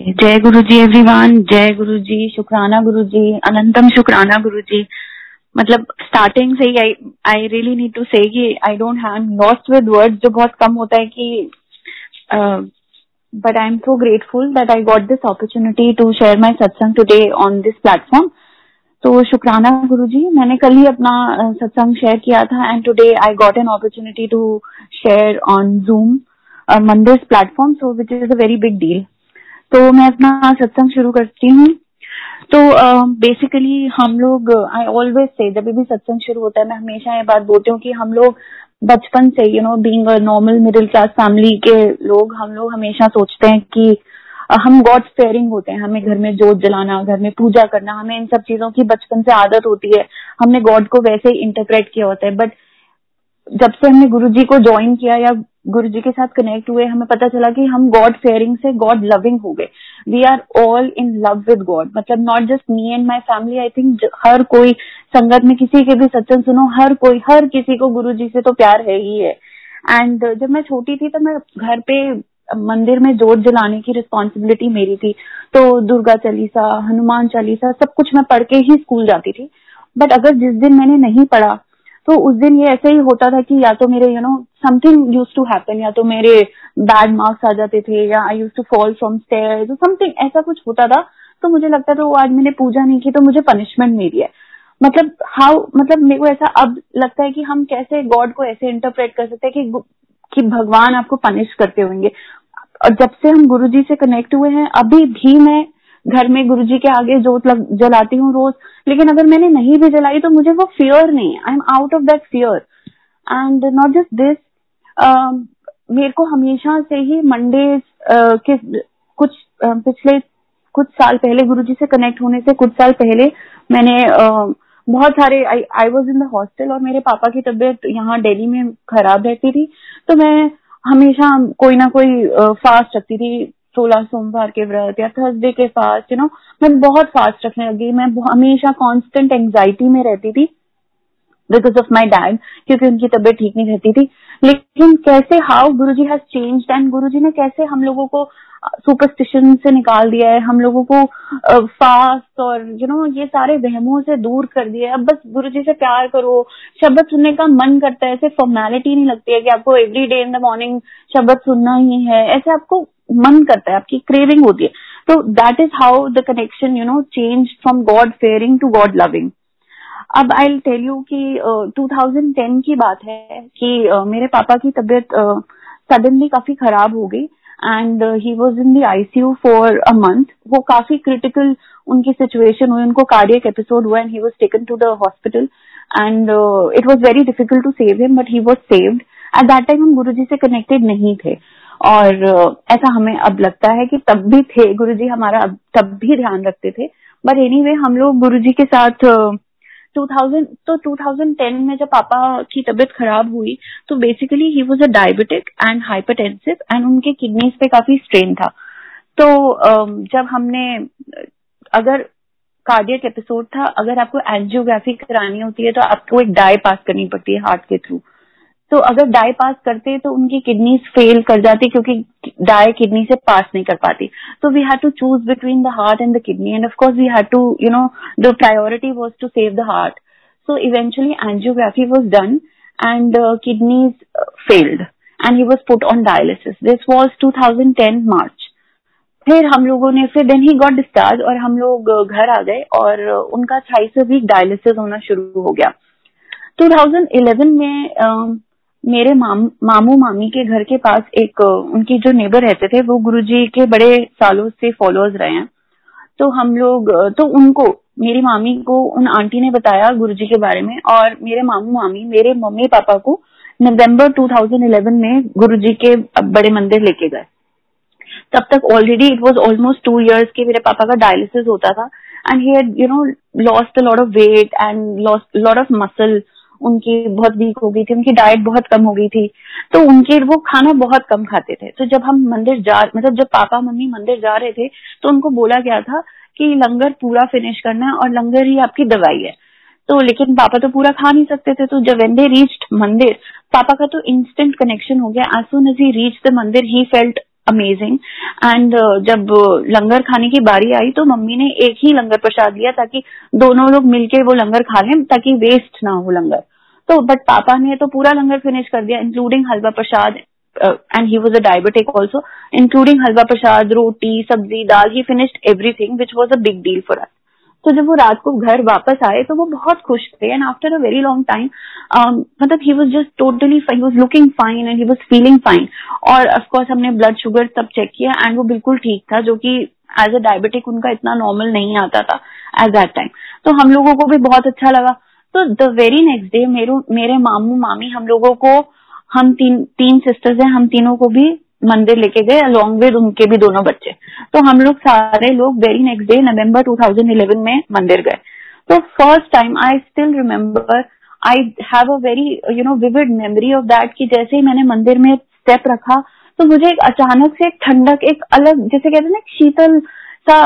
जय गुरु जी एवरीवन जय गुरु जी शुक्राना गुरु जी अनंतम शुक्राना गुरु जी मतलब स्टार्टिंग से ही I really need to say I don't have lost with words जो बहुत कम होता है कि but I am so grateful that I got this opportunity to share my satsang today on this platform तो शुक्राना गुरु जी मैंने कल ही अपना सत्संग शेयर किया था and today I got an opportunity to share on Zoom Mandir platform so which is a very big deal तो मैं अपना सत्संग शुरू करती हूँ। तो बेसिकली हम लोग आई ऑलवेज से जब भी सत्संग शुरू होता है, मैं हमेशा ये बात बोलती हूँ कि हम लोग बचपन से you know being a normal middle class family के लोग, हम लोग हमेशा सोचते हैं कि हम गॉड फेयरिंग होते हैं। हमें घर में जोत जलाना, घर में पूजा करना, हमें इन सब चीज़ों की बचपन से आदत होती है। हमने गॉड को वैसे ही इंटरप्रेट किया होता है बट जब से हमने गुरु जी को ज्वाइन किया या गुरु जी के साथ कनेक्ट हुए, हमें पता चला कि हम गॉड फेयरिंग से गॉड लविंग हो गए। We are all in love with God मतलब not just me and my family I think हर कोई संगत में किसी के भी सत्संग सुनो, हर कोई, हर किसी को गुरु जी से तो प्यार है ही है। एंड जब मैं छोटी थी तो मैं घर पे मंदिर में जोत जलाने की रिस्पॉन्सिबिलिटी मेरी थी। तो दुर्गा चालीसा, हनुमान चालीसा, सब कुछ मैं पढ़ के ही स्कूल जाती थी। बट अगर जिस दिन मैंने नहीं पढ़ा तो उस दिन ये ऐसे ही होता था कि या तो मेरे you know something used to happen या तो मेरे बैड मार्क्स आ जाते थे, या I used to fall from stair something ऐसा कुछ होता था। तो मुझे लगता था वो आज मैंने पूजा नहीं की तो मुझे पनिशमेंट मिली है। मतलब हाउ मतलब मेरे को ऐसा अब लगता है कि हम कैसे गॉड को ऐसे इंटरप्रेट कर सकते हैं कि कि भगवान आपको पनिश करते होंगे। और जब से हम गुरु जी से कनेक्ट हुए हैं, अभी भी मैं घर में गुरु जी के आगे जोत जलाती हूँ रोज। लेकिन अगर मैंने नहीं भी जलाई तो मुझे वो फियर नहीं। I am out of that fear and not just this मेरे को हमेशा से ही मंडे uh, के कुछ uh, पिछले कुछ साल पहले गुरु जी से कनेक्ट होने से कुछ साल पहले मैंने uh, बहुत सारे I was in the hostel और मेरे पापा की तबीयत यहाँ डेली में खराब रहती थी। तो मैं हमेशा कोई ना कोई फास्ट रखती थी। सोलह सोमवार के व्रत या थर्सडे के फास्ट यू नो मैं बहुत फास्ट रखने लगी। मैं हमेशा कांस्टेंट एंजाइटी में रहती थी बिकॉज़ ऑफ़ माई डैड क्योंकि उनकी तबीयत ठीक नहीं रहती थी। लेकिन कैसे how Guru ji has change and गुरु जी ने कैसे हम लोगों को सुपरस्टिशन से निकाल दिया है हम लोगों को फास्ट और यू नो ये सारे वहमों से दूर कर दिया है। अब बस गुरु जी से प्यार करो। शब्द सुनने का मन करता है ऐसे फॉर्मेलिटी नहीं लगती है कि आपको every day in the morning शब्द सुनना ही है। ऐसे आपको मन करता है आपकी क्रेविंग होती है। तो that is how the connection you know change from God fearing to God loving अब आई टेल यू कि uh, 2010 की बात है कि uh, मेरे पापा की तबीयत सडनली uh, काफ़ी खराब हो गई। And he was in the ICU for a month वो काफ़ी क्रिटिकल उनकी सिचुएशन हुई उनको कार्डियक एपिसोड हुआ and he was taken to the hospital and it was very difficult to save him but he was saved at that time हम गुरु जी से connected नहीं थे। और uh, ऐसा हमें अब लगता है कि तब भी थे गुरु जी हमारा तब भी ध्यान रखते थे। बट एनी वे हम लोग गुरु जी के साथ 2000 तो 2010 में जब पापा की तबीयत खराब हुई तो basically he was a diabetic and hypertensive and उनके किडनीज पे काफ़ी स्ट्रेन था। तो जब हमने, अगर कार्डियक एपिसोड था, अगर आपको एंजियोग्राफी करानी होती है तो आपको एक डाई पास करनी पड़ती है हार्ट के थ्रू तो अगर डाई पास करते तो उनकी किडनी फेल कर जाती क्योंकि डाई किडनी से पास नहीं कर पाती। तो we had to choose between the heart and the kidney and of course we had to you know the priority was to save the heart so eventually angiography was done and kidneys failed and he was put on dialysis this was two thousand ten March फिर हम लोगों ने, फिर then he got discharge और हम लोग घर आ गए और उनका अट्ठाईस वीक डायलिसिस होना शुरू हो गया। 2011 में मेरे माम, मामू मामी के घर के पास एक उनके जो नेबर रहते थे वो गुरुजी के बड़े सालों से फॉलोअर्स रहे हैं। तो हम लोग तो उनको मेरी मामी को उन आंटी ने बताया गुरुजी के बारे में और मेरे मामू मामी मेरे मम्मी पापा को नवंबर 2011 में गुरुजी के बड़े मंदिर लेके गए। तब तक already it was almost two years के मेरे पापा का डायलिसिस होता था। And he had you know lost a lot of weight and lost lot of muscle उनकी बहुत वीक हो गई थी, उनकी डाइट बहुत कम हो गई थी तो उनके वो खाना बहुत कम खाते थे। तो जब हम मंदिर जा मतलब जब पापा, मम्मी मंदिर जा रहे थे तो उनको बोला गया था कि लंगर पूरा फिनिश करना है और लंगर ही आपकी दवाई है। तो लेकिन पापा तो पूरा खा नहीं सकते थे तो जब वेन दे रीच्ड मंदिर, पापा का तो इंस्टेंट कनेक्शन हो गया। As soon as he reach the mandir he felt amazing and जब लंगर खाने की बारी आई तो मम्मी ने एक ही लंगर प्रसाद लिया ताकि दोनों लोग मिलके वो लंगर खा लें ताकि वेस्ट ना हो लंगर। तो बट पापा ने तो पूरा लंगर फिनिश कर दिया including halwa prasad and he was a diabetic also including halwa prasad, roti, sabzi, dal he finished everything which was a big deal for us तो जब वो रात को घर वापस आए तो वो बहुत खुश थे and after a very long time मतलब he was just totally he was looking fine and he was feeling fine और ऑफकोर्स हमने ब्लड शुगर तब चेक किया एंड वो बिल्कुल ठीक था, जो कि एज अ डायबिटिक उनका इतना नॉर्मल नहीं आता था एट दैट टाइम तो हम लोगों को भी बहुत अच्छा लगा। तो द वेरी नेक्स्ट डे मेरे मेरे मामू, मामी हम लोगों को, हम तीन तीन सिस्टर्स हैं, हम तीनों को भी मंदिर लेके गए अलॉन्ग विद उनके भी दोनों बच्चे। तो हम लोग सारे लोग वेरी नेक्स्ट डे नवंबर 2011 में मंदिर गए। तो first time I still remember I have a very you know vivid memory of that कि जैसे ही मैंने मंदिर में स्टेप रखा तो मुझे एक अचानक से एक ठंडक, एक अलग, जैसे कहते हैं ना शीतल सा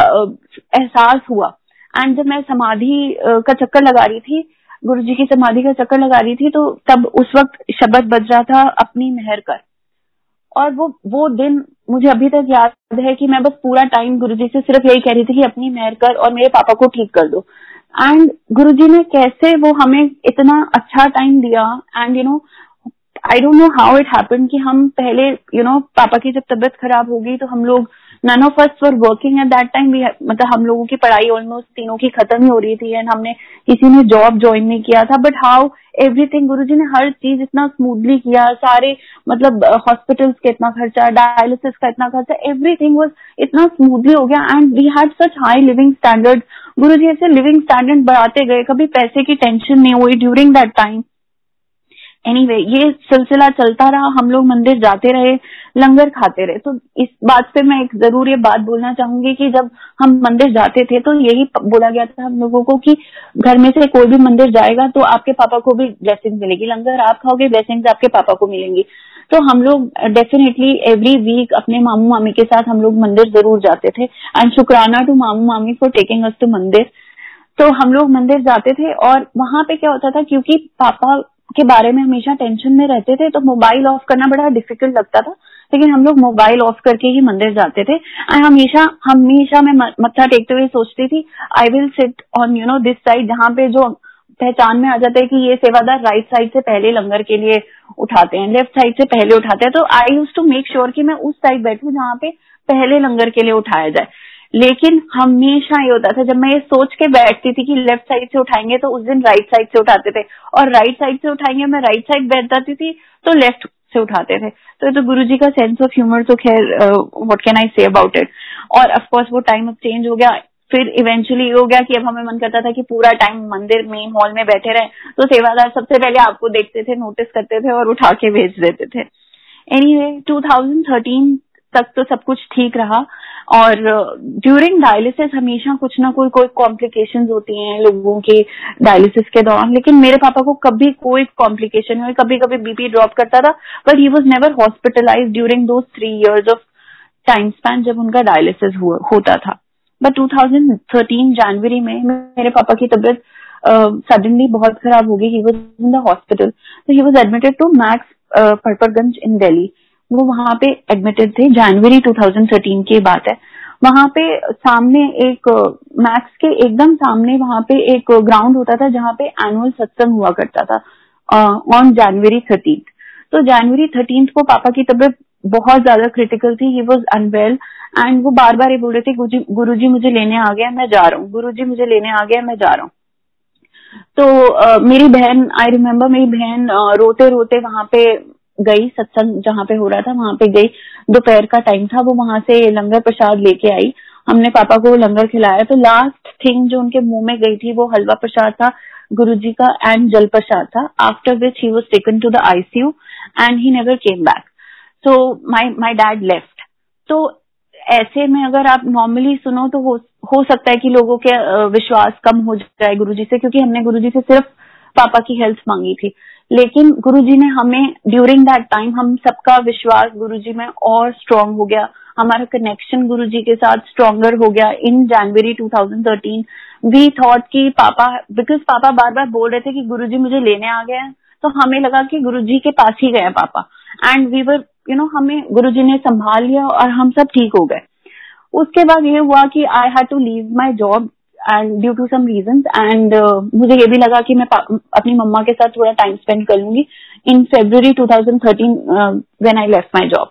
एहसास हुआ। एंड जब मैं समाधि का चक्कर लगा रही थी गुरु जी की समाधि का चक्कर लगा रही थी तो तब उस वक्त शब्द बज रहा था, अपनी मेहर कर। और वो वो दिन मुझे अभी तक याद है कि मैं बस पूरा टाइम गुरुजी से सिर्फ़ यही कह रही थी कि अपनी मेहर कर और मेरे पापा को ठीक कर दो। एंड गुरुजी ने कैसे वो हमें इतना अच्छा टाइम दिया and you know I don't know how it happen कि हम पहले यू you नो know, पापा की जब तबीयत खराब होगी तो हम लोग none of us were working at that time मतलब हम लोगों की पढ़ाई ऑलमोस्ट तीनों की खत्म ही हो रही थी एंड हमने किसी ने जॉब ज्वाइन नहीं किया था. बट हाउ एवरीथिंग गुरुजी ने हर चीज़ इतना स्मूथली किया. सारे मतलब हॉस्पिटल्स का इतना खर्चा डायलिसिस का इतना खर्चा एवरीथिंग वॉज़ इतना स्मूथली हो गया. And we had such high living standard Guru ji ऐसे लिविंग स्टैंडर्ड बढ़ाते गए. कभी पैसे की टेंशन नहीं हुई during that time anyway anyway, ये सिलसिला चलता रहा हम लोग मंदिर जाते रहे लंगर खाते रहे। तो इस बात पे मैं एक ज़रूर ये बात बोलना चाहूँगी कि जब हम मंदिर जाते थे तो यही बोला गया था हम लोगों को कि घर में से कोई भी मंदिर जाएगा तो आपके पापा को भी ब्लेसिंग मिलेगी। लंगर आप खाओगे ब्लेसिंग आपके पापा को मिलेंगी। तो हम लोग डेफिनेटली एवरी वीक अपने मामू मामी के साथ हम लोग मंदिर ज़रूर जाते थे। एंड शुक्राना टू मामू मामी फॉर टेकिंग अस टू मंदिर। तो हम लोग मंदिर जाते थे और वहाँ पे क्या होता था क्योंकि पापा के बारे में हमेशा टेंशन में रहते थे तो मोबाइल ऑफ़ करना बड़ा डिफ़िकल्ट लगता था, लेकिन हम लोग मोबाइल ऑफ़ करके ही मंदिर जाते थे। एंड हमेशा हमेशा मैं मत्था टेकते हुए सोचती थी I will sit on you know this side जहाँ पे जो पहचान में आ जाता है कि ये सेवादार राइट साइड से पहले लंगर के लिए उठाते हैं लेफ़्ट साइड से पहले उठाते हैं। तो I used to make sure कि मैं उस साइड बैठू जहाँ पे पहले लंगर के लिए उठाया जाए। लेकिन हमेशा ये होता था, जब मैं ये सोच के बैठती थी कि लेफ़्ट साइड से उठाएँगे तो उस दिन राइट साइड से उठाते थे और राइट साइड से उठाएँगे, मैं राइट साइड बैठ जाती थी तो लेफ़्ट से उठाते थे। तो तो गुरु जी का सेंस ऑफ़ ह्यूमर तो खैर what can I say about it और ऑफकोर्स वो टाइम अब चेंज हो गया, फिर इवेंचुअली हो गया कि अब हमें मन करता था कि पूरा टाइम मंदिर मेन हॉल में बैठे रहे। तो सेवादार सबसे पहले आपको देखते थे नोटिस करते थे और उठा के भेज देते थे। एनी वे टू तक तो सब कुछ ठीक रहा। और ड्यूरिंग डायलिसिस हमेशा कुछ ना कोई कोई कॉम्प्लिकेशंस होती हैं लोगों के डायलिसिस के दौरान। लेकिन मेरे पापा को कभी कोई कॉम्प्लिकेशन हुई। कभी कभी बीपी ड्रॉप करता था but he was never hospitalize during दो three years of time span जब उनका डायलिसिस होता था। बट 2013 जनवरी में मेरे पापा की तबीयत सडनली uh, बहुत खराब हो गई। He was in the hospital तो he was admitted to Max Patparganj in Delhi वो वहाँ पे एडमिटेड थे। जनवरी 2013 की बात है। वहाँ पे सामने एक मैक्स के एकदम सामने वहाँ पे एक ग्राउंड होता था जहाँ पे एनुअल सत्संग हुआ करता था ऑन जनवरी थर्टीन तो जनवरी थर्टीन को पापा की तबीयत बहुत ज़्यादा क्रिटिकल थी। ही वॉज़ अनवेल एंड वो बार बार ये बोल रहे थे गुरु जी मुझे लेने आ गया मैं जा रहा हूँ। गुरु जी मुझे लेने आ गया मैं जा रहा हूँ। तो uh, मेरी बहन आई रिमेम्बर मेरी बहन uh, रोते रोते वहाँ पे गई सत्संग जहाँ पे हो रहा था वहाँ पे गई। दोपहर का टाइम था वो वहाँ से लंगर प्रसाद लेके आई। हमने पापा को लंगर खिलाया तो लास्ट थिंग जो उनके मुँह में गई थी वो हलवा प्रसाद था गुरु जी का एंड जल प्रसाद था। After which he was taken to the ICU and he never came back so my my dad left तो ऐसे में अगर आप नॉर्मली सुनो तो हो, हो सकता है कि लोगों के विश्वास कम हो जाए गुरुजी से क्योंकि हमने गुरुजी से सिर्फ़ पापा की हेल्थ मांगी थी। लेकिन गुरुजी ने हमें ड्यूरिंग दैट टाइम हम सबका विश्वास गुरुजी में और स्ट्रांग हो गया। हमारा कनेक्शन गुरुजी के साथ स्ट्रॉन्गर हो गया इन जनवरी 2013 वी थॉट कि पापा बिकॉज़ पापा बार बार बोल रहे थे कि गुरुजी मुझे लेने आ गए हैं तो हमें लगा कि गुरु जी के पास ही गए पापा। And we were you know हमें गुरु जी ने संभाल लिया और हम सब ठीक हो गए। उसके बाद ये हुआ कि I had to leave my job and due to some reason and मुझे ये भी लगा कि मैं अपनी मम्मा के साथ थोड़ा टाइम स्पेंड कर लूँगी in February 2013 when I left my job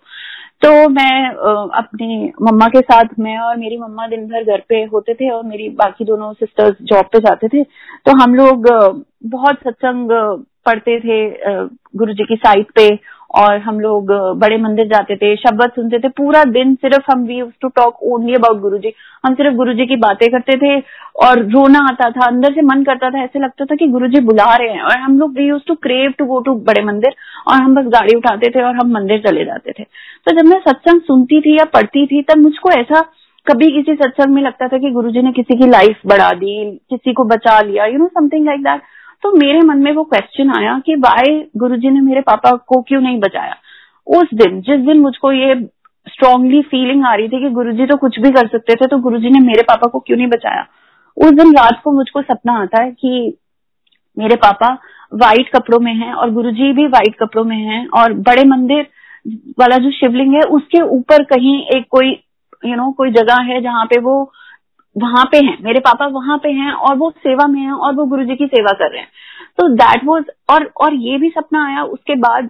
तो मैं uh, अपनी मम्मा के साथ मैं और मेरी मम्मा दिन भर घर पे होते थे और मेरी बाकी दोनों सिस्टर्स जॉब पे जाते थे तो हम लोग uh, बहुत सत्संग uh, पढ़ते थे गुरु जी की साइट पे और हम लोग बड़े मंदिर जाते थे, शब्द सुनते थे, पूरा दिन सिर्फ़ हम we too talk only about Guru ji हम सिर्फ़ गुरु जी की बातें करते थे और रोना आता था, अंदर से मन करता था, ऐसे लगता था कि गुरु जी बुला रहे हैं। और हम लोग we used to crave to go to Bade Mandir और हम बस गाड़ी उठाते थे और हम मंदिर चले जाते थे। तो जब मैं सत्संग सुनती थी या पढ़ती थी, तब मुझको ऐसा कभी किसी सत्संग में लगता था कि गुरु जी ने किसी की लाइफ बढ़ा दी, किसी को बचा लिया you know something like that तो मेरे मन में वो क्वेश्चन आया कि वाई गुरुजी ने मेरे पापा को क्यों नहीं बचाया? उस दिन जिस दिन मुझको ये स्ट्रांगली फीलिंग आ रही थी कि गुरुजी तो कुछ भी कर सकते थे तो गुरुजी ने मेरे पापा को क्यों नहीं बचाया? उस दिन रात को मुझको सपना आता है कि मेरे पापा व्हाइट कपड़ों में हैं और गुरुजी भी व्हाइट कपड़ों में हैं और बड़े मंदिर वाला जो शिवलिंग है उसके ऊपर कहीं एक कोई यू you नो know, कोई जगह है जहाँ पे वो वहाँ पे हैं, मेरे पापा वहाँ पे हैं और वो सेवा में हैं और वो गुरु जी की सेवा कर रहे हैं। तो दैट वाज और और ये भी सपना आया, उसके बाद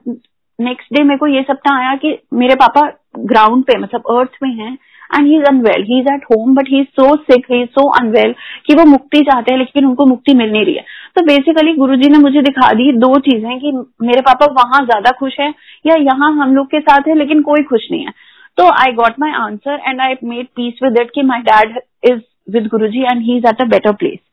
नेक्स्ट डे मेरे को ये सपना आया कि मेरे पापा ग्राउंड पे मतलब अर्थ में हैं and he is unwell he is at home but he is so sick he is so unwell कि वो मुक्ति चाहते हैं, लेकिन उनको मुक्ति मिल नहीं रही है। तो बेसिकली गुरु जी ने मुझे दिखा दी दो चीज़ें कि मेरे पापा वहाँ ज़्यादा खुश है या यहाँ हम लोग के साथ है, लेकिन कोई खुश नहीं है। तो I got my answer and I made peace with it कि my dad is with Guruji and he is at a better place.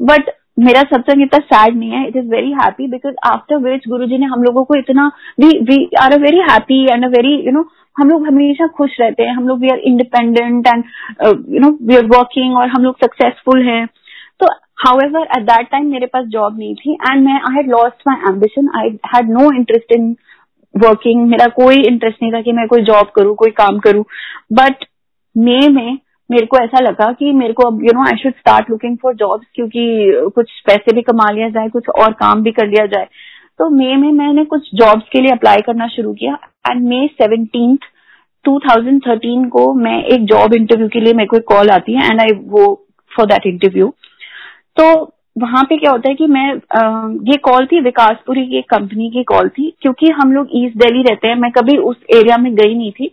But मेरा सत्संग इतना सैड नहीं है. It is very happy because after which Guru ji ने हम लोगों को इतना we we are a very happy and a very you know हम लोग हमेशा खुश रहते हैं. हम लोग we are independent and you know we are working और हम लोग सक्सेसफुल हैं. तो however at that time मेरे पास जॉब नहीं थी एंड मैं I had lost my ambition I had no interest in working मेरा कोई इंटरेस्ट नहीं था कि मैं कोई जॉब करूँ, कोई काम करूँ. बट मे में मेरे को ऐसा लगा कि मेरे को अब you know I should start looking for jobs क्योंकि कुछ पैसे भी कमा लिया जाए कुछ और काम भी कर लिया जाए। तो मई में मैंने कुछ जॉब्स के लिए अप्लाई करना शुरू किया एंड मे सेवनटीन 2013 को मैं एक जॉब इंटरव्यू के लिए मेरे को एक कॉल आती है एंड आई वो फॉर दैट इंटरव्यू तो वहाँ पे क्या होता है कि मैं आ, ये कॉल थी विकासपुरी की कंपनी की कॉल थी क्योंकि हम लोग ईस्ट दिल्ली रहते हैं मैं कभी उस एरिया में गई नहीं थी।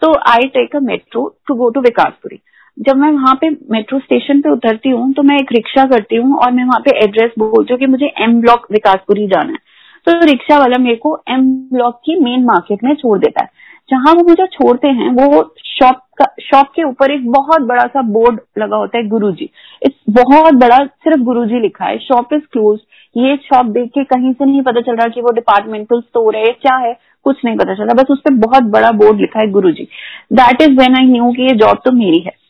तो I take a metro to go to Vikaspuri. जब मैं वहाँ पे मेट्रो स्टेशन पे उतरती हूँ तो मैं एक रिक्शा करती हूँ और मैं वहाँ पे एड्रेस बोलती हूँ कि मुझे एम ब्लॉक विकासपुरी जाना है। तो रिक्शा वाला मेरे को एम ब्लॉक की मेन मार्केट में छोड़ देता है। जहाँ वो मुझे छोड़ते हैं, वो शॉप का शॉप के ऊपर एक बहुत बड़ा सा बोर्ड लगा होता है गुरुजी। इट्स बहुत बड़ा सिर्फ़ गुरुजी लिखा है। शॉप इज़ क्लोज ये शॉप देख के कहीं से नहीं पता चल रहा कि वो डिपार्टमेंटल स्टोर है, क्या है, कुछ नहीं पता चल चला बस उस पर बहुत बड़ा बोर्ड लिखा है Guru ji that is when I knew कि ये जॉब तो मेरी है।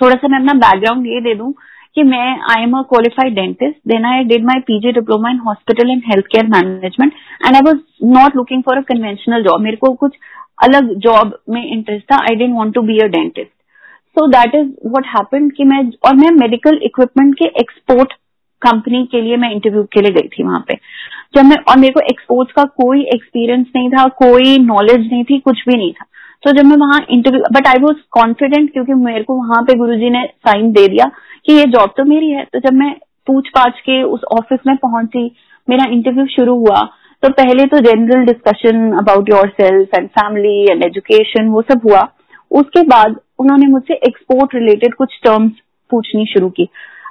थोड़ा सा मैं अपना बैकग्राउंड ये दे दूँ कि मैं I am a qualified dentist then I did my PG diploma in hospital and health care management and I was not looking for a conventional job मेरे को कुछ अलग जॉब में इंटरेस्ट था. I didn't want to be a dentist so that is what happen कि मैं, और मैं मेडिकल इक्विपमेंट के एक्सपोर्ट कंपनी के लिए मैं इंटरव्यू के लिए गई थी वहाँ पे। जब मैं, और मेरे को एक्सपोर्ट्स का कोई एक्सपीरियंस नहीं था, कोई नॉलेज नहीं थी, कुछ भी नहीं था। तो जब मैं वहाँ interview but I was confident क्योंकि मेरे को वहाँ पे गुरुजी ने साइन दे दिया कि ये जॉब तो मेरी है। तो जब मैं पूछ पाछ के उस ऑफ़िस में पहुँची मेरा इंटरव्यू शुरू हुआ तो पहले तो general discussion about yourself and family and education वो सब हुआ। उसके बाद उन्होंने मुझसे एक्सपोर्ट रिलेटेड कुछ टर्म्स पूछनी शुरू की।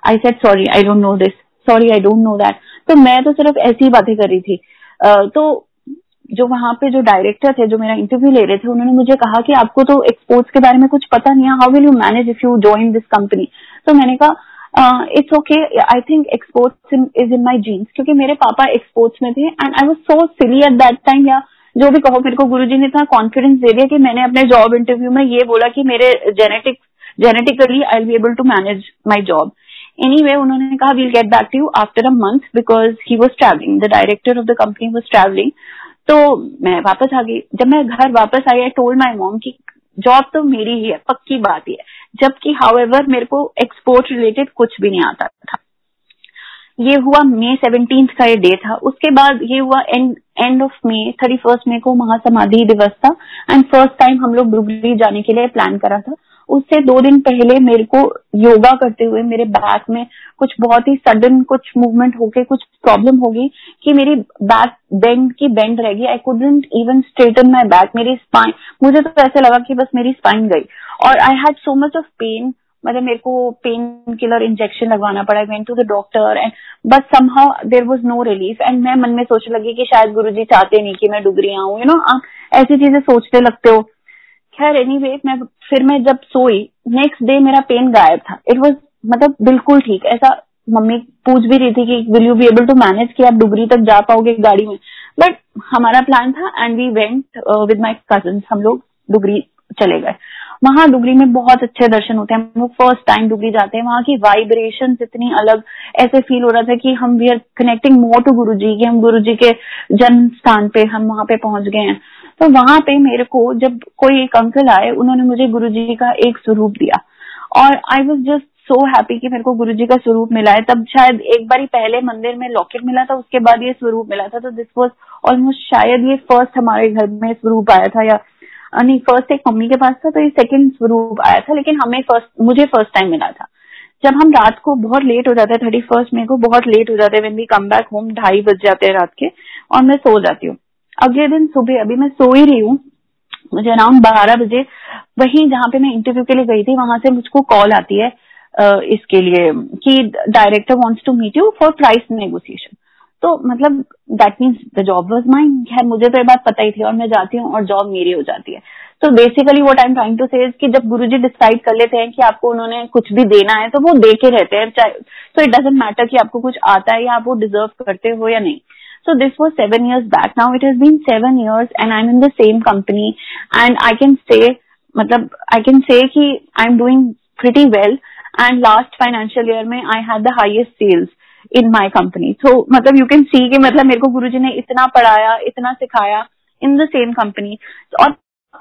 I set sorry I don't know this sorry I don't know that तो मैं तो सिर्फ़ ऐसी बातें कर रही थी। uh, तो जो वहाँ पे जो डायरेक्टर थे, जो मेरा इंटरव्यू ले रहे थे, उन्होंने मुझे कहा कि आपको तो एक्सपोर्ट्स के बारे में कुछ पता नहीं है how will you manage if you join this company तो मैंने कहा it's okay I think exports is in my genes क्योंकि मेरे पापा एक्सपोर्ट्स में थे and I was so silly at that time या जो भी कहो, मेरे को गुरु ने इतना कॉन्फिडेंस दे दिया कि मैंने अपने जॉब इंटरव्यू में ये बोला कि मेरे genetic genetically I be able to manage my job anyway उन्होंने कहा we'll get back to you after a month because he was travelling the director of the company was travelling तो मैं वापस आ गई। जब मैं घर वापस आई आई टोल्ड माई मॉम की जॉब तो मेरी ही है, पक्की बात ही है। जबकि हाउ एवर मेरे को एक्सपोर्ट रिलेटेड कुछ भी नहीं आता था। ये हुआ मई सेवनटीन का ये डे था। उसके बाद ये हुआ and end of May thirty first May को महासमाधि दिवस था। एंड फ़र्स्ट टाइम हम लोग डुगरी जाने के लिए प्लान करा था। उससे दो दिन पहले मेरे को योगा करते हुए मेरे बैक में कुछ बहुत ही सडन कुछ मूवमेंट होके कुछ प्रॉब्लम होगी कि मेरी बैक बेंड की बेंड रहेगी I couldn't even straighten my back मेरी स्पाइन मुझे तो ऐसे लगा कि बस मेरी स्पाइन गई। और I had so much of pain मतलब मेरे को पेन किलर इंजेक्शन लगवाना पड़ा। I went to the doctor and but somehow there was no relief and मैं मन में सोचने लगी कि शायद गुरुजी चाहते नहीं कि मैं डुगरी आऊँ यू नो आप ऐसी चीज़ें सोचते लगते हो। खैर एनी anyway, मैं फिर मैं जब सोई नेक्स्ट डे मेरा पेन गायब था। इट वॉज़ मतलब बिल्कुल ठीक। ऐसा मम्मी पूछ भी रही थी कि will you be able to manage कि आप डुबरी तक जा पाओगे गाड़ी में? बट हमारा प्लान था and we went with my cousin हम लोग डुगरी चले गए। वहाँ डुगरी में बहुत अच्छे दर्शन होते हैं। हम लोग फ़र्स्ट टाइम डुगरी जाते हैं। वहाँ की वाइब्रेशन इतनी अलग ऐसे फील हो रहा था कि हम we are connecting more to Guru ji की हम गुरु जी के जन्म स्थान पे हम वहाँ पे पहुँच गए हैं। तो वहाँ पे मेरे को जब कोई एक अंकल आए, उन्होंने मुझे गुरु जी का एक स्वरूप दिया। और I was just so happy कि मेरे को गुरु जी का स्वरूप मिला है। तब शायद एक बार पहले मंदिर में लॉकेट मिला था, उसके बाद ये स्वरूप मिला था। तो दिस वॉज़ ऑलमोस्ट शायद ये फ़र्स्ट हमारे घर में स्वरूप आया था या नहीं फ़र्स्ट एक मम्मी के पास था तो ये सेकंड स्वरूप आया था। लेकिन हमें फ़र्स्ट मुझे फ़र्स्ट टाइम मिला था। जब हम रात को बहुत लेट हो जाते हैं थर्टी फ़र्स्ट मे को बहुत लेट हो जाते हैं when we come back home ढाई बज जाते हैं रात के, और मैं सो जाती हूँ। अगले दिन सुबह, अभी मैं सो ही रही हूँ, मुझे अराउंड बारह बजे, वही जहाँ पे मैं इंटरव्यू के लिए गई थी, वहाँ से मुझको कॉल आती है इसके लिए कि director wants to meet you for price negotiation तो मतलब that means the job was mind खैर, मुझे तो ये बात पता ही थी और मैं जाती हूँ और जॉब मेरी हो जाती है। तो बेसिकली वो टाइम ट्राइंग टू से जब गुरु जी डिसाइड कर लेते हैं कि आपको उन्होंने कुछ भी देना है तो वो दे के रहते हैं, चाहे तो इट डजेंट मैटर कि आपको कुछ आता है या आप वो डिजर्व करते हो या नहीं। So this was seven years back. Now it has been seven years and I'm in the same company and I can say, मतलब I can say कि I'm doing pretty well and last financial year में I had the highest sales in my company so मतलब you can see कि मतलब मेरे को गुरुजी ने इतना पढ़ाया इतना सिखाया इन द सेम कंपनी और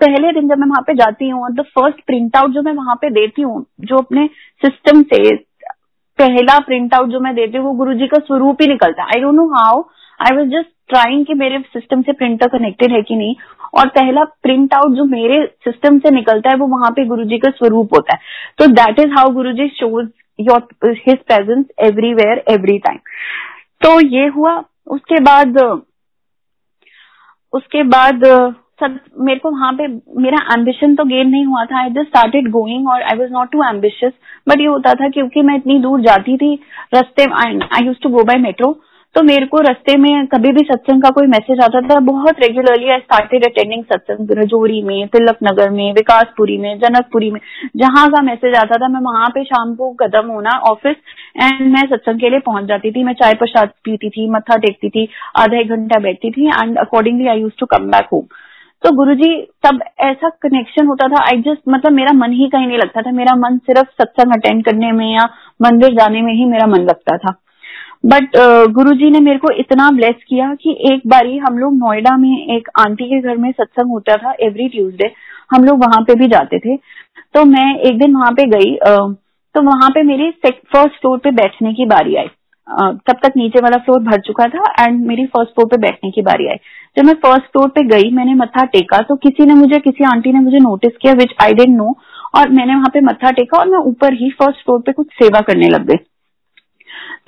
पहले दिन जब मैं वहाँ पे जाती हूँ और द फ़र्स्ट प्रिंट आउट जो मैं वहाँ पे देती हूँ जो अपने सिस्टम से पहला प्रिंट आउट जो मैं देती हूँ वो गुरु जी का स्वरूप ही निकलता है I don't know how I was just trying कि मेरे सिस्टम से प्रिंटर कनेक्टेड है कि नहीं। और पहला प्रिंट आउट जो मेरे सिस्टम से निकलता है, वो वहाँ पे गुरु जी का स्वरूप होता है। तो that is how Guru ji shows your his presence everywhere every time तो ये हुआ। उसके बाद उसके बाद, सब मेरे को वहाँ पे, मेरा एम्बिशन तो गेन नहीं हुआ था। आई जस्ट स्टार्टेड गोइंग और I was not too ambitious but ये होता था क्योंकि मैं इतनी दूर जाती थी, रस्ते I used to go by metro तो मेरे को रस्ते में कभी भी सत्संग का कोई मैसेज आता था, बहुत रेगुलरली आई स्टार्टेड अटेंडिंग सत्संग रजौरी में, तिलक नगर में, विकासपुरी में, जनकपुरी में, जहाँ का मैसेज आता था, मैं वहाँ पे शाम को कदम होना ऑफ़िस एंड मैं सत्संग के लिए पहुँच जाती थी। मैं चाय प्रसाद पीती थी, मत्था टेकती थी, आधा एक घंटा बैठती थी and accordingly I used to come back home तो गुरुजी, तब ऐसा कनेक्शन होता था आई जस्ट मतलब मेरा मन ही कहीं नहीं लगता था। मेरा मन सिर्फ़ सत्संग अटेंड करने में या मंदिर जाने में ही मेरा मन लगता था। बट uh, गुरु जी ने मेरे को इतना ब्लेस किया कि एक बारी हम लोग नोएडा में एक आंटी के घर में सत्संग होता था एवरी ट्यूसडे हम लोग वहाँ पे भी जाते थे। तो मैं एक दिन वहाँ पे गई तो वहाँ पे मेरी फ़र्स्ट फ्लोर पे बैठने की बारी आई। तब तक नीचे वाला फ्लोर भर चुका था एंड मेरी फ़र्स्ट फ्लोर पे बैठने की बारी आई। जब मैं फ़र्स्ट फ्लोर पे गई मैंने मत्था टेका तो किसी ने मुझे किसी आंटी ने मुझे नोटिस किया विच आई डेंट नो और मैंने वहाँ पे मत्था टेका और मैं ऊपर ही फ़र्स्ट फ्लोर पे कुछ सेवा करने लग गई।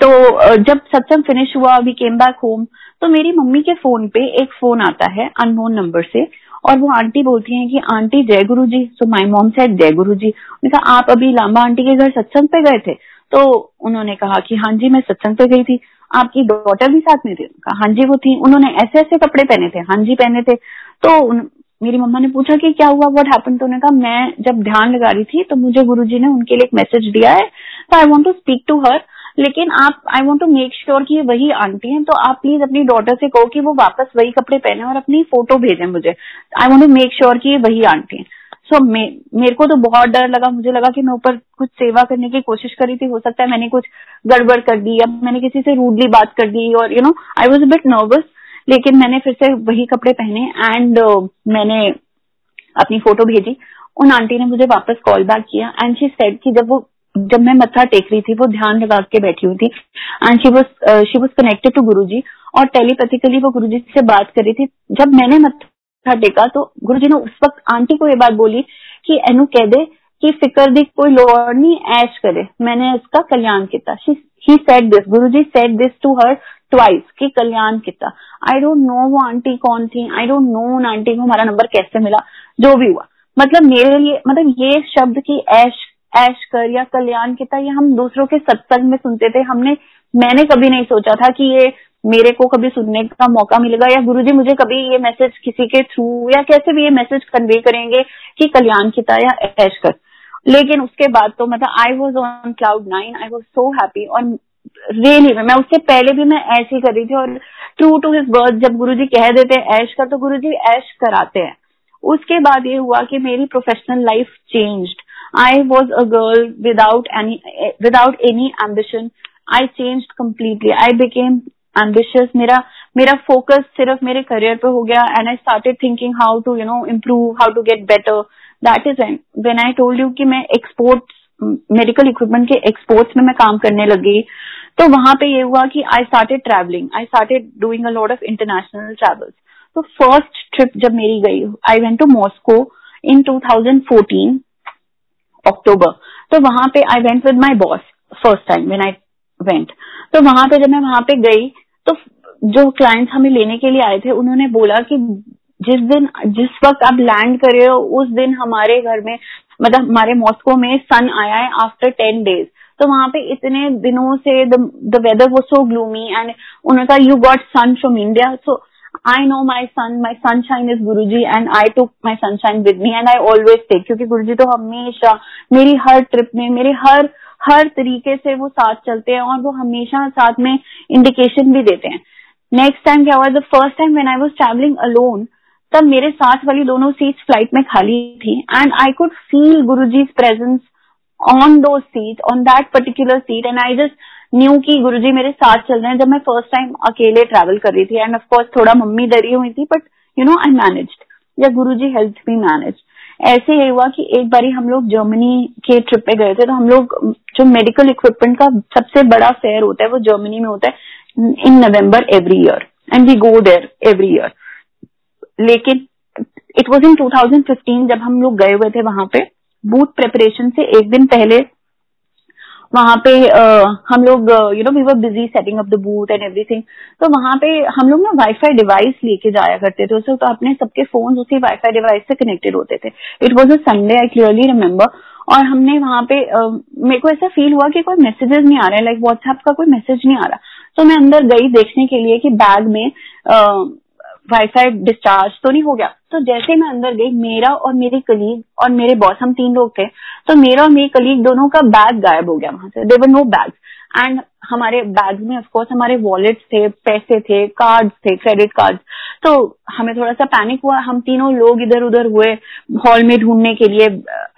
तो जब सत्संग फिनिश हुआ वी केम बैक होम तो मेरी मम्मी के फ़ोन पे एक फ़ोन आता है अननोन नंबर से और वो आंटी बोलती हैं कि आंटी जय गुरु जी. सो माई मॉम सेड जय गुरु जी. कहा आप अभी लांबा आंटी के घर सत्संग पे गए थे? तो उन्होंने कहा कि हाँ जी मैं सत्संग पे गई थी। आपकी डॉटर भी साथ में थी? हाँ जी वो थी। उन्होंने ऐसे ऐसे कपड़े पहने थे हाँ जी पहने थे। तो उन, मेरी मम्मा ने पूछा कि क्या हुआ? व्हाट हैपन तो उन्होंने कहा मैं जब ध्यान लगा रही थी तो मुझे गुरुजी ने उनके लिए एक मैसेज दिया है तो I want to speak to her लेकिन आप I want to make sure कि वही आंटी हैं तो आप प्लीज़ अपनी डॉटर से कहो कि वो वापस वही कपड़े पहने और अपनी फ़ोटो भेजें मुझे। I want to make sure कि वही आंटी हैं। सो so, मे, मेरे को तो बहुत डर लगा। मुझे लगा कि मैं ऊपर कुछ सेवा करने की कोशिश करी थी। हो सकता है मैंने कुछ गड़बड़ कर दी या मैंने किसी से रूडली बात कर दी और you know I was bit nervous लेकिन मैंने फिर से वही कपड़े पहने एंड uh, मैंने अपनी फ़ोटो भेजी। उन आंटी ने मुझे वापस कॉल बैक किया एंड शी सेड कि जब वो जब मैं मत्था टेक रही थी, वो ध्यान लगा के बैठी हुई थी। And she she was connected to Guru ji और टेलीपैथिकली वो गुरु जी से बात कर रही थी। जब मैंने मत्था टेका तो गुरु जी ने उस वक्त आंटी को ये बात बोली कि एनु कह दे कि फिकर दी कोई लोड़ नहीं, ऐश करे। मैंने इसका कल्याण किया। He said this Guru ji said this to her twice कि कल्याण किया। आई डोंट नो वो आंटी कौन थी। आई डोंट नो उन आंटी को हमारा नंबर कैसे मिला, जो भी हुआ। मतलब मेरे लिए मतलब ये शब्द की ऐश ऐश कर या कल्याण किता ये हम दूसरों के सत्संग में सुनते थे। हमने, मैंने कभी नहीं सोचा था कि ये मेरे को कभी सुनने का मौका मिलेगा या गुरुजी मुझे कभी ये मैसेज किसी के थ्रू या कैसे भी ये मैसेज कन्वे करेंगे कि कल्याण किता या ऐश कर लेकिन उसके बाद तो मतलब I was on cloud nine I was so happy और रियली मैं उससे पहले भी मैं ऐश ही कर रही थी और ट्रू टू हिज बर्थ जब गुरु जी कह देते हैं ऐश कर तो गुरु जी ऐश कराते हैं। उसके बाद ये हुआ कि मेरी professional life changed I was a girl without any without any ambition. I changed completely. I became ambitious. मेरा मेरा focus सिर्फ मेरे career पे हो गया and I started thinking how to you know improve, how to get better. That is when when I told you कि मैं exports medical equipment के एक्सपोर्ट्स में मैं काम करने लगी तो वहां पे ये हुआ कि I started travelling I started doing a lot of international travels तो फर्स्ट ट्रिप जब मेरी गई I went to Moscow in 2014 October तो वहाँ पे I went with my boss first time when I went तो वहाँ पे जब मैं वहाँ पे गई तो जो क्लाइंट्स हमें लेने के लिए आए थे, उन्होंने बोला कि जिस दिन, जिस वक्त आप लैंड करे हो, उस दिन हमारे घर में मतलब हमारे मॉस्को में सन आया है आफ्टर टेन डेज़ तो वहाँ पे इतने दिनों से द वेदर वो सो ग्लूमी एंड उन्होंने कहा you got sun from India so I know my son, my sunshine is Guruji and I took my sunshine with me and I always take क्योंकि गुरु जी तो हमेशा मेरी हर ट्रिप में मेरे हर हर तरीके से वो साथ चलते हैं और वो हमेशा साथ में इंडिकेशन भी देते हैं। नेक्स्ट टाइम क्या हुआ the first time when I was travelling alone तब मेरे साथ वाली दोनों सीट्स फ़्लाइट में खाली थी and I could feel Guruji's presence on two seat on that particular seat and I just knew की गुरुजी मेरे साथ चल रहे हैं। जब मैं फ़र्स्ट टाइम अकेले ट्रैवल कर रही थी एंड ऑफकोर्स थोड़ा मम्मी डरी हुई थी but you know I manage या गुरु जी हेल्प मी मैनेज ऐसे ये हुआ कि एक बारी हम लोग जर्मनी के ट्रिप पे गए थे तो हम लोग, जो मेडिकल इक्विपमेंट का सबसे बड़ा फेयर होता है, वो जर्मनी में होता है in November every year and we go there every year लेकिन इट वॉज़ इन 2015 जब हम लोग गए हुए थे वहाँ पे बूथ प्रेपरेशन से एक दिन पहले वहाँ पे uh, हम लोग you know we were busy setting up the booth and everything तो वहाँ पे हम लोग ना वाईफाई डिवाइस लेके जाया करते थे उसे तो अपने सबके फ़ोन उसी वाईफाई डिवाइस से कनेक्टेड होते थे। It was a Sunday I clearly remember और हमने वहाँ पे uh, मेरे को ऐसा फील हुआ कि कोई मैसेजेस नहीं आ रहे लाइक व्हाट्सएप का कोई मैसेज नहीं आ रहा। तो मैं अंदर गई देखने के लिए कि बैग में uh, वाईफाई डिस्चार्ज तो नहीं हो गया। तो जैसे मैं अंदर गई, मेरा और मेरी कलीग और मेरे बॉस हम तीन लोग थे तो मेरा और मेरी कलीग दोनों का बैग गायब हो गया वहाँ से। There were no bag and हमारे बैग में ऑफकोर्स हमारे वॉलेट्स थे, पैसे थे कार्ड्स थे क्रेडिट कार्ड तो हमें थोड़ा सा पैनिक हुआ। हम तीनों लोग इधर उधर हुए हॉल में ढूँढने के लिए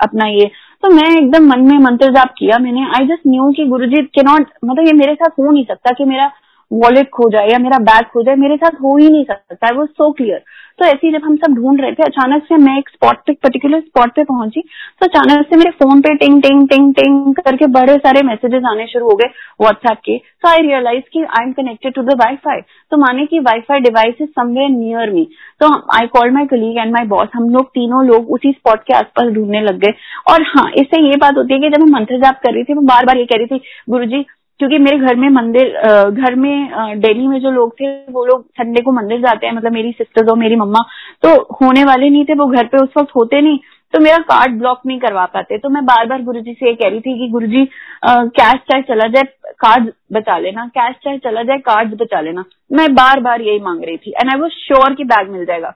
अपना ये। तो मैं एकदम मन में मंत्र जाप किया मैंने। आई जस्ट न्यू कि गुरुजी के नॉट मतलब ये मेरे साथ हो नहीं सकता कि मेरा वॉलेट खो जाए या मेरा बैग खो जाए, मेरे साथ हो ही नहीं सकता। है वो सो क्लियर तो ऐसे ही जब हम सब ढूंढ रहे थे, अचानक से मैं एक स्पॉट पे पर्टिकुलर स्पॉट पे पहुँची तो अचानक से मेरे फ़ोन पे टिंग टिंग टिंग टिंग करके बड़े सारे मैसेजेस आने शुरू हो गए व्हाट्सएप के। सो आई रियलाइज़ की I am connected to the wifi तो माने की wifi device is somewhere near me तो I call my colleague and my boss हम लोग तीनों लोग उसी स्पॉट के आसपास ढूँढने लग गए। और हाँ इससे ये बात होती है कि जब मैं मंत्र जाप कर रही थी मैं बार बार ये कह रही थी गुरु जी क्योंकि मेरे घर में मंदिर घर में दिल्ली में जो लोग थे, वो लोग संडे को मंदिर जाते हैं मतलब मेरी सिस्टर्स और मेरी मम्मा। तो होने वाले नहीं थे, वो घर पे उस वक्त होते नहीं तो मेरा कार्ड ब्लॉक नहीं करवा पाते। तो मैं बार बार गुरुजी से ये कह रही थी कि गुरुजी कैश चाहे चला जाए कार्ड बचा लेना। कैश चाहे चला जाए कार्ड बचा लेना। मैं बार बार यही मांग रही थी। एंड आई वॉज़ श्योर कि बैग मिल जाएगा।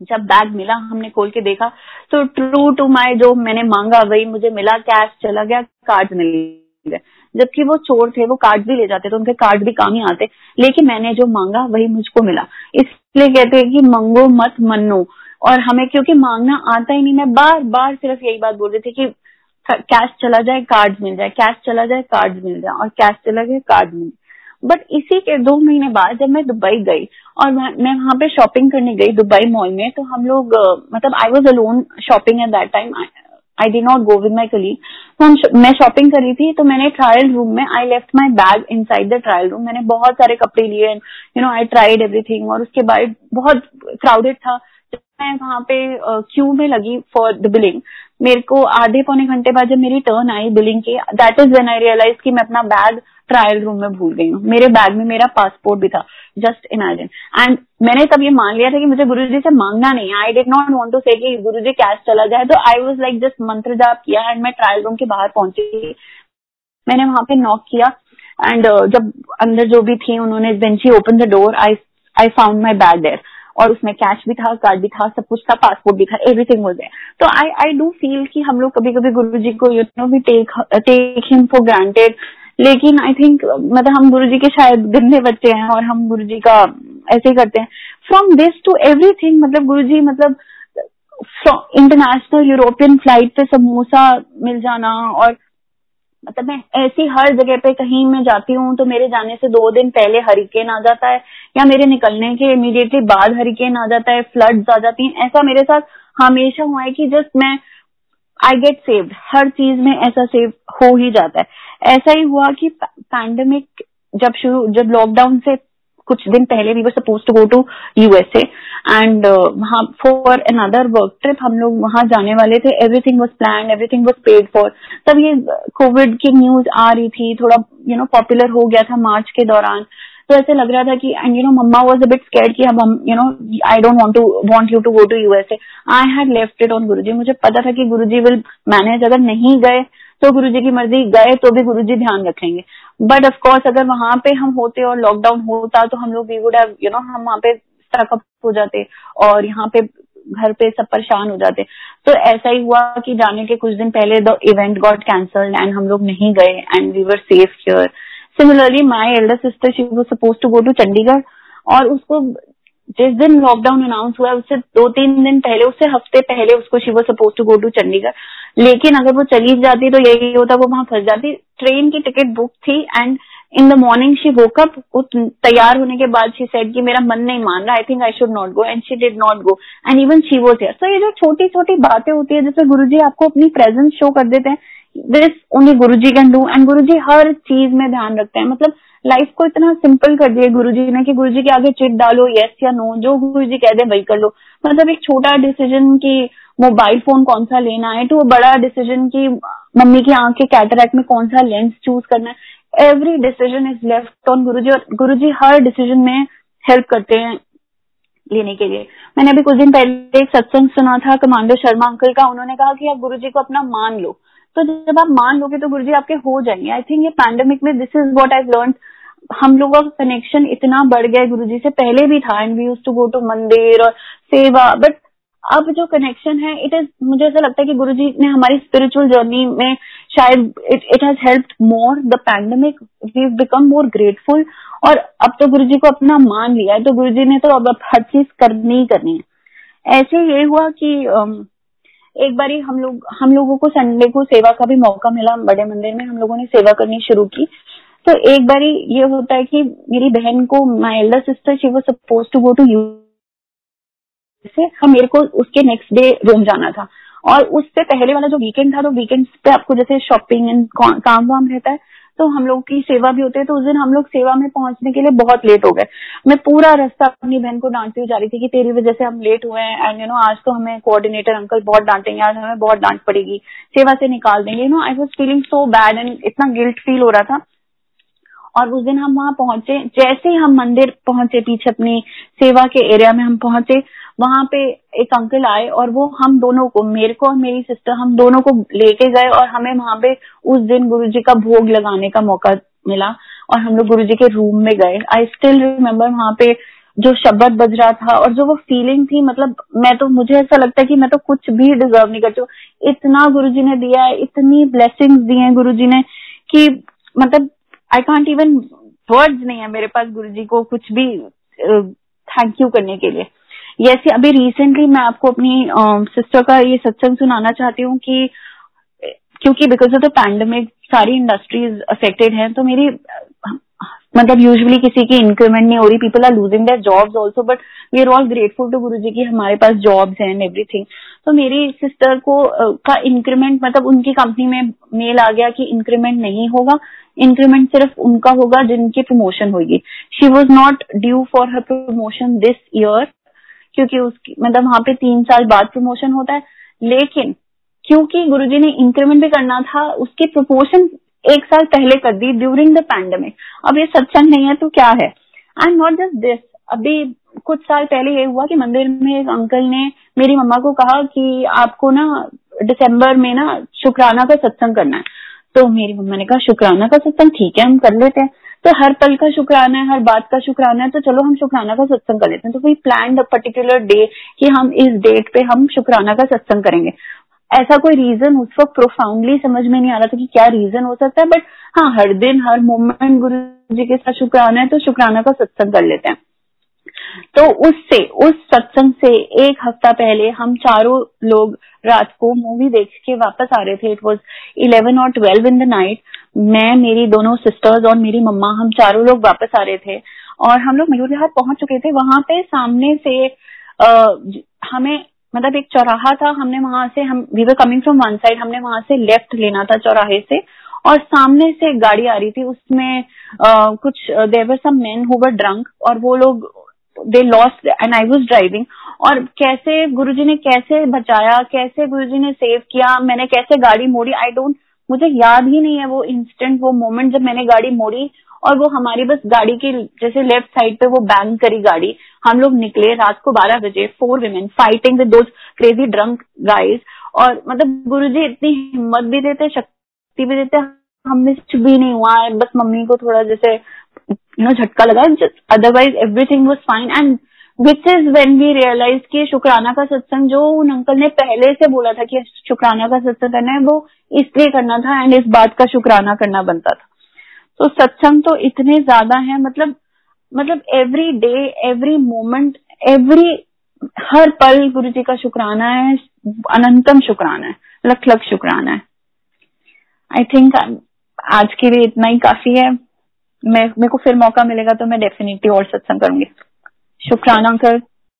जब बैग मिला, हमने खोल के देखा तो ट्रू टू माई जो मैंने मांगा, वही मुझे मिला। कैश चला गया कार्ड मिल जबकि वो चोर थे वो कार्ड भी ले जाते तो उनके कार्ड भी काम ही आते। लेकिन मैंने जो मांगा वही मुझको मिला। इसलिए कहते हैं कि मंगो मत मनो और हमें क्योंकि मांगना आता ही नहीं मैं बार बार सिर्फ़ यही बात बोल रही थी कि कैश चला जाए कार्ड मिल जाए। कैश चला जाए कार्ड मिल जाए। और कैश चला जाए कार्ड मिल बट इसी के दो महीने बाद जब मैं दुबई गई और मैं, वहाँ पे शॉपिंग करने गई दुबई मॉल में तो हम लोग मतलब I was alone shopping at that time I did not go with my colleague तो हम मैं शॉपिंग करी थी तो मैंने ट्रायल रूम में I left my bag inside the trial room मैंने बहुत सारे कपड़े लिए you know I tried everything और उसके बाद बहुत क्राउडेड था। मैं वहाँ पे क्यू में लगी फॉर द बिलिंग मेरे को आधे पौने घंटे बाद जब मेरी टर्न आई बिलिंग की that is when I realise कि मैं अपना बैग ट्रायल रूम में भूल गई हूँ। मेरे बैग में मेरा पासपोर्ट भी था। जस्ट इमेजिन एंड मैंने तब ये मान लिया था कि मुझे गुरु जी से मांगना नहीं I did not want to say कि गुरु जी कैश चला जाए। तो आई वॉज़ लाइक जस्ट मंत्र जाप किया एंड मैं ट्रायल रूम के बाहर पहुँची। मैंने वहाँ पे नॉक किया। एंड uh, जब अंदर जो भी थी उन्होंने बेंची open the door I I found my bag there और उसमें कैश भी था कार्ड भी था सब कुछ था पासपोर्ट भी था एवरीथिंग वॉज़ देयर तो आई आई डू फील कि हम लोग कभी कभी गुरु जी को you know we take take him for granted लेकिन आई थिंक मतलब हम गुरु जी के शायद गंदे बच्चे हैं और हम गुरु जी का ऐसे ही करते हैं। फ्रॉम दिस टू एवरीथिंग मतलब गुरु जी मतलब इंटरनेशनल यूरोपियन फ़्लाइट पे समोसा मिल जाना और मतलब मैं ऐसी हर जगह पे कहीं मैं जाती हूँ तो मेरे जाने से दो दिन पहले हरिकेन आ जाता है या मेरे निकलने के इमीडिएटली बाद हरिकेन आ जाता है फ्लड्स आ जाती हैं। ऐसा मेरे साथ हमेशा हुआ है कि जस्ट मैं आई गेट सेव्ड हर चीज़ में ऐसा सेव हो ही जाता है। ऐसा ही हुआ कि पैंडमिक जब शुरू, जब लॉकडाउन से कुछ दिन पहले we were suppose to go to USA and वहाँ फॉर अनदर वर्क ट्रिप हम लोग वहाँ जाने वाले थे। Everything was plan everything was paid for तब ये कोविड की न्यूज़ आ रही थी, थोड़ा यू नो पॉपुलर हो गया था मार्च के दौरान। तो ऐसे लग रहा था कि and you know mama was a bit scared कि अब हम you know I don't want to want you to go to USA I had left it on Guruji. मुझे पता था कि गुरुजी विल मैनेज अगर नहीं गए तो गुरु जी की मर्ज़ी, गए तो भी गुरु जी ध्यान रखेंगे। बट ऑफकोर्स अगर वहाँ पे हम होते और लॉकडाउन होता तो हम लोग we would have you know हम वहाँ पे हो जाते और यहाँ पे घर पे सब परेशान हो जाते। तो ऐसा ही हुआ कि जाने के कुछ दिन पहले the event got cancelled and हम लोग नहीं गए and we were safe here similarly my elder sister she वो suppose to go to Chandigarh और उसको जिस दिन लॉकडाउन अनाउंस हुआ उससे दो तीन दिन पहले, उससे हफ़्ते पहले उसको शी वो suppose to go to Chandigarh. लेकिन अगर वो चली जाती तो यही होता, वो वहाँ फंस जाती। ट्रेन की टिकट बुक थी and in the morning she woke up तैयार होने के बाद शी सेड कि मेरा मन नहीं मान रहा I think I should not go and she did not go and even she was here so ये जो छोटी छोटी बातें होती है, जिसमें गुरु जी आपको अपनी प्रेजेंस शो कर देते हैं this only Guru ji can do and गुरु जी हर चीज़ में ध्यान रखते हैं। मतलब लाइफ को इतना सिंपल कर दिया गुरु जी ने कि गुरु जी के आगे चिट डालो यस या नो जो गुरु जी कह दे वही कर लो। मतलब एक छोटा डिसीज़न की मोबाइल फ़ोन कौन सा लेना है टू बड़ा डिसीज़न की मम्मी की आँख के कैटरैक्ट में कौन सा लेंस चूज़ करना है। Every decision is left on Guru ji और गुरु जी हर डिसीज़न में हेल्प करते हैं लेने के लिए। मैंने अभी कुछ दिन पहले एक सत्संग सुना था कमांडो शर्मा अंकल का, उन्होंने कहा कि आप गुरु जी को अपना मान लो। तो जब आप मान लोगे तो गुरु जी आपके हो जाएँगे। आई थिंक ये पैंडेमिक में this is what I learn हम लोगों का कनेक्शन इतना बढ़ गया गुरु जी से पहले भी था and we used to go to mandir और सेवा बट अब जो कनेक्शन है इट इज़ मुझे ऐसा लगता है कि गुरु जी ने हमारी स्पिरिचुअल जर्नी में शायद it has help more the pandemic we become more grateful और अब तो गुरु जी को अपना मान लिया है तो गुरु जी ने तो अब हर चीज़ करनी ही करनी है। ऐसे ये हुआ कि एक बारी हम लोग, हम लोगों को संडे को सेवा का भी मौका मिला, बड़े मंदिर में हम लोगों ने सेवा करनी शुरू की। तो एक बार ये होता है कि मेरी बहन को माई एल्डर सिस्टर शी वो suppose to go to U S हम मेरे को उसके नेक्स्ट डे रोम जाना था। और उससे पहले वाला जो वीकेंड था तो वीकेंड पे आपको जैसे शॉपिंग एंड काम वाम रहता है तो हम लोग की सेवा भी होती है तो उस दिन हम लोग सेवा में पहुँचने के लिए बहुत लेट हो गए। मैं पूरा रास्ता अपनी बहन को डांटती हुई जा रही थी कि तेरी वजह से हम लेट हुए हैं एंड यू नो आज तो हमें कोऑर्डिनेटर अंकल बहुत डांटेंगे, आज हमें बहुत डांट पड़ेगी, सेवा से निकाल देंगे। You know I was feeling so bad and इतना गिल्ट फील हो रहा था। और उस दिन हम वहाँ पहुँचे। जैसे ही हम मंदिर पहुँचे, पीछे अपनी सेवा के एरिया में हम पहुँचे, वहाँ पे एक अंकल आए और वो हम दोनों को, मेरे को और मेरी सिस्टर हम दोनों को लेके गए और हमें वहाँ पे उस दिन गुरु जी का भोग लगाने का मौका मिला और हम लोग गुरु जी के रूम में गए। आई स्टिल रिमेम्बर वहाँ पे जो शब्द बज रहा था और जो वो फीलिंग थी मतलब मैं तो मुझे ऐसा लगता है कि मैं तो कुछ भी डिजर्व नहीं करती इतना गुरु जी ने दिया है, इतनी ब्लेसिंग दी है गुरु जी ने कि मतलब आई कॉन्ट इवन वर्ड्स नहीं है मेरे पास गुरु जी को कुछ भी थैंक uh, यू करने के लिए। यस अभी रिसेंटली मैं आपको अपनी सिस्टर uh, का ये सत्संग सुनाना चाहती हूँ कि क्योंकि बिकॉज़ ऑफ़ द पैंडमिक सारी इंडस्ट्रीज़ अफेक्टेड हैं तो मेरी मतलब यूजुअली किसी की इंक्रीमेंट नहीं हो रही people are losing their jobs also but we are all grateful to Guru ji की हमारे पास जॉब्स हैं एवरीथिंग तो मेरी सिस्टर को का इंक्रीमेंट मतलब उनकी कंपनी में मेल आ गया कि इंक्रीमेंट नहीं होगा इंक्रीमेंट सिर्फ़ उनका होगा जिनकी प्रमोशन होगी. She was not due for her promotion this year क्योंकि उसकी मतलब वहाँ पे तीन साल बाद प्रमोशन होता है. लेकिन, क्योंकि गुरुजी ने इंक्रीमेंट भी करना था, उसकी प्रमोशन एक साल पहले कर दी ड्यूरिंग द पैंडमिक अब ये सत्संग नहीं है तो क्या है? एंड नॉट जस्ट दिस अभी कुछ साल पहले ये हुआ कि मंदिर में एक अंकल ने मेरी मम्मा को कहा कि आपको ना दिसंबर में ना शुक्राना का सत्संग करना है। तो मेरी मम्मा ने कहा, शुक्राना का सत्संग ठीक है, हम कर लेते हैं। तो हर पल का शुक्राना है, हर बात का शुक्राना है तो चलो हम शुक्राना का सत्संग कर लेते हैं। तो वी प्लान पर्टिकुलर डे कि हम इस डेट पे हम शुक्राना का सत्संग करेंगे। ऐसा कोई रीजन उस वक्त प्रोफाउंडली समझ में नहीं आ रहा था कि क्या रीजन हो सकता है बट हाँ हर दिन हर मोमेंट गुरु जी के साथ शुक्राना है तो शुक्राना का सत्संग कर लेते हैं। तो उससे उस सत्संग से एक हफ़्ता पहले हम चारों लोग रात को मूवी देख के वापस आ रहे थे। इट वॉज़ इलेवन और ट्वेल्व इन द नाइट मैं मेरी दोनों सिस्टर्स और मेरी मम्मा हम चारों लोग वापस आ रहे थे और हम लोग मयूर विहार पहुँच चुके थे। वहाँ पे सामने से आ, हमें मतलब एक चौराहा था हमने वहाँ से हम we were coming from one side हमने वहाँ से लेफ़्ट लेना था चौराहे से और सामने से एक गाड़ी आ रही थी उसमें आ, कुछ there were some men who were drunk और वो लोग they lost and I was driving और कैसे गुरुजी ने कैसे बचाया कैसे गुरुजी ने सेव किया मैंने कैसे गाड़ी मोड़ी आई डोंट मुझे याद ही नहीं है वो इंस्टेंट वो मोमेंट जब मैंने गाड़ी मोड़ी और वो हमारी बस गाड़ी के जैसे लेफ़्ट साइड पे वो बैंग करी गाड़ी। हम लोग निकले रात को बारह बजे four women fighting with crazy drunk guys और मतलब गुरुजी इतनी हिम्मत भी देते, शक्ति भी देते हमने कुछ भी नहीं हुआ है बस मम्मी को थोड़ा जैसे यू नो झटका लगा otherwise everything was fine and which is when we realize कि शुक्राना का सत्संग जो उन अंकल ने पहले से बोला था कि शुक्राना का सत्संग करना है, वो इसलिए करना था एंड इस बात का शुक्राना करना बनता था। तो सत्संग तो इतने ज़्यादा है मतलब मतलब every day every moment every हर पल गुरु जी का शुक्राना है, अनंतम शुक्राना है, लख लख शुक्राना है। आई थिंक आज के लिए इतना ही काफ़ी है। मैं, मेरे को फिर मौका मिलेगा तो मैं डेफिनेटली और सत्संग करूँगी। शुक्राना अंकल।